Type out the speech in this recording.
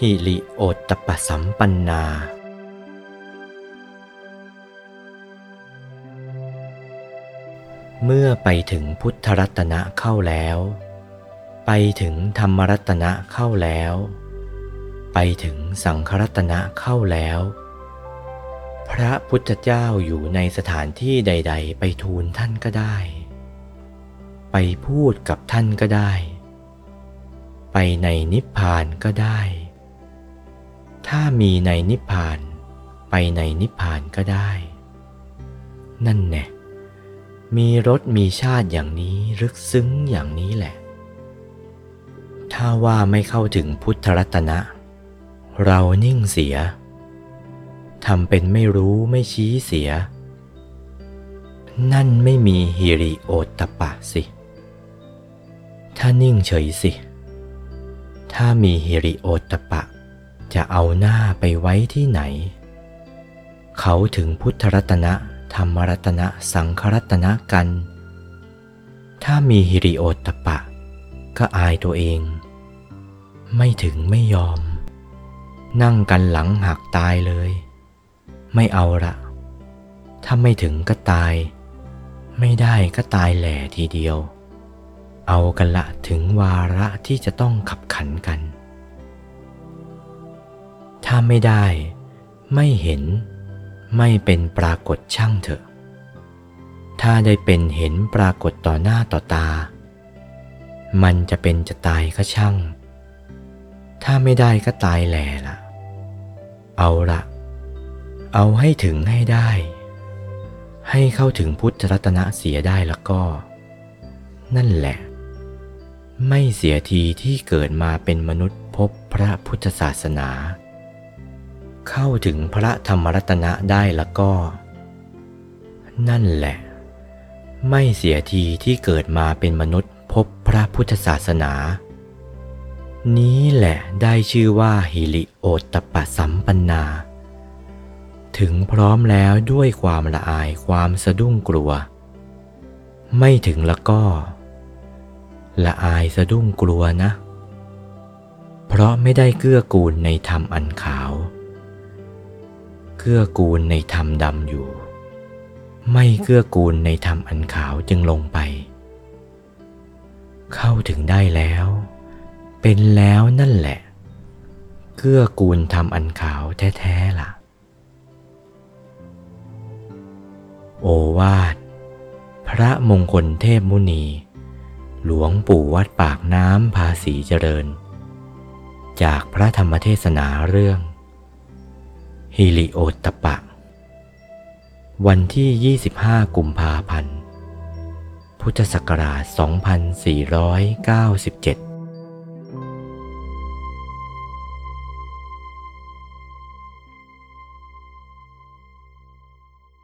หิริโอตตปสัมปันนา เมื่อไปถึงพุทธรัตนะเข้าแล้ว ไปถึงธรรมรัตนะเข้าแล้ว ไปถึงสังครัตนะเข้าแล้ว พระพุทธเจ้าอยู่ในสถานที่ใด ๆ ไปทูลท่านก็ได้ ไปพูดกับท่านก็ได้ ไปในนิพพานก็ได้ ถ้ามีในนิพพานไปในนิพพานก็ได้ นั่นแน่มีรสมีชาติอย่างนี้ลึกซึ้งอย่างนี้แหละ ถ้าว่าไม่เข้าถึงพุทธรัตนะ เรานิ่งเสียทำเป็นไม่รู้ไม่ชี้เสีย นั่นไม่มีฮิริโอตตปะสิ ถ้านิ่งเฉยสิ ถ้ามีฮิริโอตตปะ จะเอาหน้าไปไว้ที่ไหน เขาถึงพุทธรัตนะ ธรรมรัตนะสังครัตนะกัน ถ้ามีฮิริโอตตปะ ก็อายตัวเอง ไม่ถึงไม่ยอม นั่งกันหลังหักตายเลย ไม่เอาละถ้าไม่ถึงก็ตาย ไม่ได้ก็ตายแหล่ทีเดียว เอากันละถึงวาระที่จะต้องขับขันกัน ถ้าไม่ได้ ไม่เห็น ไม่เป็นปรากฏช่างเถอะ ถ้าได้เป็นเห็นปรากฏต่อหน้าต่อตา มันจะเป็นจะตายก็ช่าง ถ้าไม่ได้ก็ตายแหล่ละเอาละเอาให้ถึงให้ได้ ให้เข้าถึงพุทธรัตนะเสียได้แล้วก็ นั่นแหละ ไม่เสียทีที่เกิดมาเป็นมนุษย์พบพระพุทธศาสนา เข้าถึงพระธรรมรัตนะได้แล้วก็ นั่นแหละ ไม่เสียทีที่เกิดมาเป็นมนุษย์พบพระพุทธศาสนา นี้แหละได้ชื่อว่าฮิริโอตตปสัมปันนา ถึงพร้อมแล้วด้วยความละอายความสะดุ้งกลัว ไม่ถึงแล้วก็ ละอายสะดุ้งกลัวนะ เพราะไม่ได้เกื้อกูลในธรรมอันขาว กื้อกูลในธรรมดำอยู่ ไม่เกื้อกูลในธรรมอันขาวจึงลงไป เข้าถึงได้แล้ว เป็นแล้วนั่นแหละ เกื้อกูลธรรมอันขาวแท้ๆล่ะ โอวาท พระมงคลเทพมุนี หลวงปู่วัดปากน้ำภาษีเจริญ จากพระธรรมเทศนาเรื่อง ฮิลิโอตปะ วันที่ 25 กุมภาพันธ์ พุทธศักราช 2497